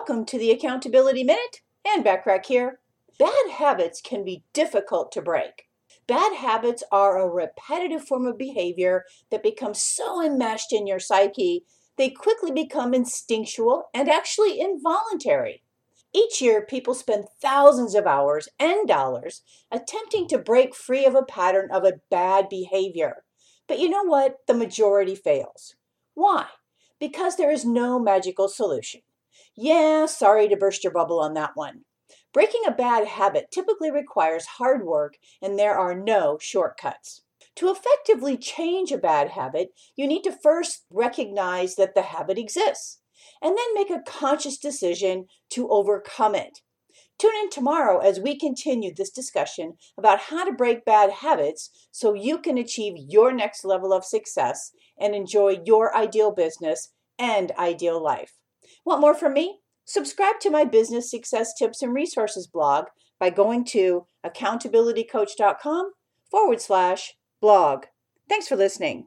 Welcome to the Accountability Minute. Ann Bachrach here. Bad habits can be difficult to break. Bad habits are a repetitive form of behavior that becomes so enmeshed in your psyche, they quickly become instinctual and actually involuntary. Each year, people spend thousands of hours and dollars attempting to break free of a pattern of a bad behavior. But you know what? The majority fails. Why? Because there is no magical solution. Yeah, sorry to burst your bubble on that one. Breaking a bad habit typically requires hard work, and there are no shortcuts. To effectively change a bad habit, you need to first recognize that the habit exists and then make a conscious decision to overcome it. Tune in tomorrow as we continue this discussion about how to break bad habits so you can achieve your next level of success and enjoy your ideal business and ideal life. Want more from me? Subscribe to my business success tips and resources blog by going to accountabilitycoach.com forward slash blog. Thanks for listening.